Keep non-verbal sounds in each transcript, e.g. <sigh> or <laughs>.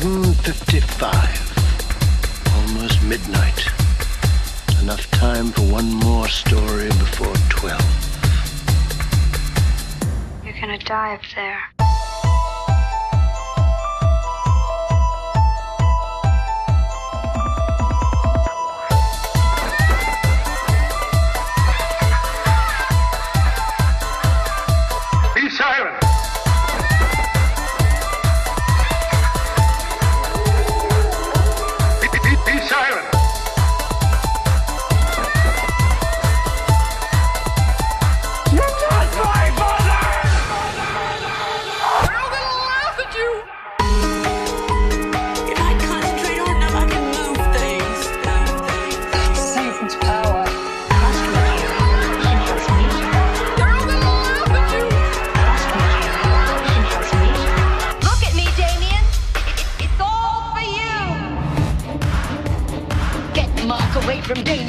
11.55. Almost midnight. Enough time for one more story before 12. You're gonna die up there. Mark away from Damien.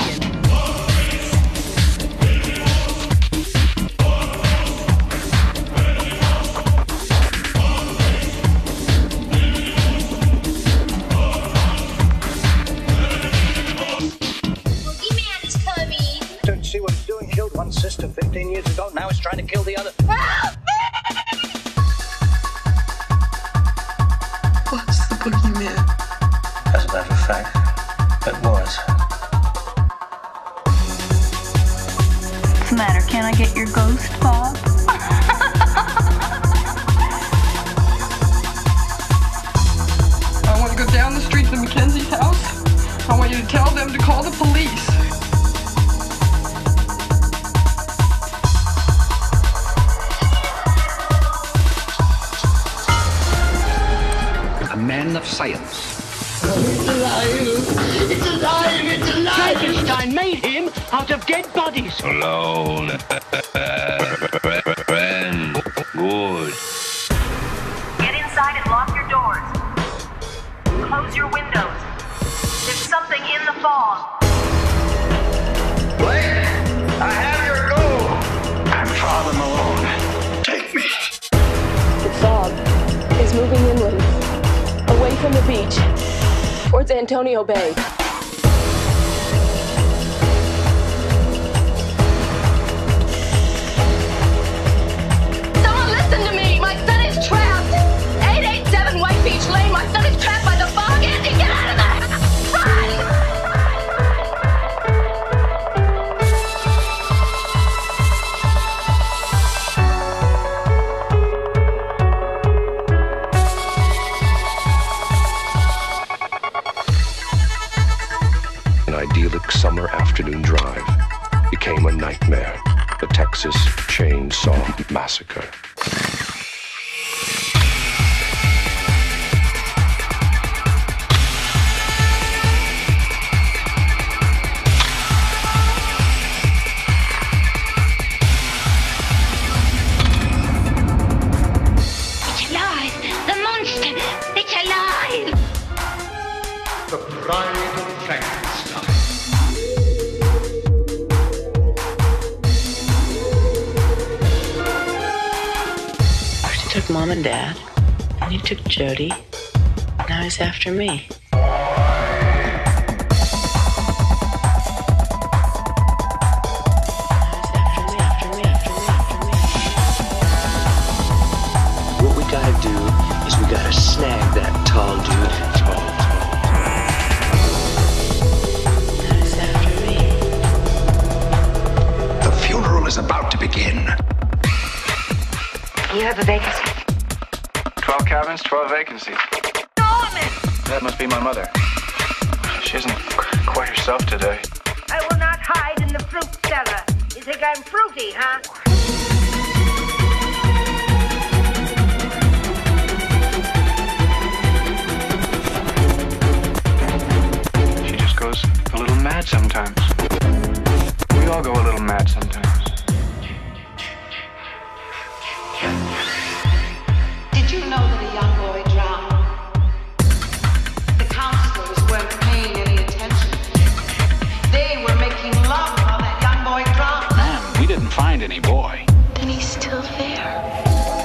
Coming. Don't see what it's doing? Killed one sister 15 years ago. Now it's trying to kill the other. What's the boogeyman? As a matter of fact, you to tell them to call the police. A man of science. It's alive! It's alive! It's alive! Frankenstein made him out of dead bodies. Alone. <laughs> Friend. Good. In the fog. Blake, I have your gold. I'm Father Malone. Take me. The fog is moving inland, away from the beach, towards Antonio Bay. Summer afternoon drive became a nightmare. The Texas Chainsaw Massacre. It's took mom and dad, and he took Jody. Now he's after me. Now he's after me, after me, after me, after me. What we gotta do is we gotta snag that tall dude. Tall, Now he's after me. The funeral is about to begin. You have a vacancy. 12 cabins, 12 vacancies. That must be my mother. She isn't quite herself today. I will not hide in the fruit cellar. You think I'm fruity, huh? couldn't find any boy. Then he's still there.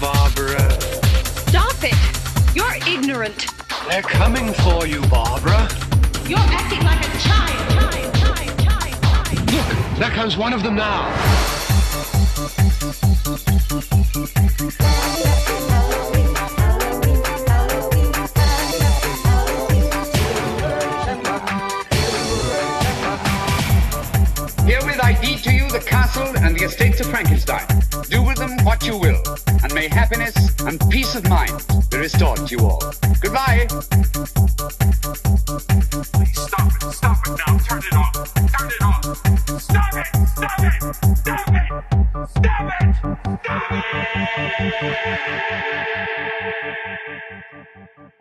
Barbara. Stop it! You're ignorant. They're coming for you, Barbara. You're acting like a child. Child, child, child, child. Look, there comes one of them now. Estates of Frankenstein. Do with them what you will, and may happiness and peace of mind be restored to you all. Goodbye. Stop it! Stop it now! Turn it off! Turn it off! Stop it! Stop it! Stop it! Stop it! Stop it!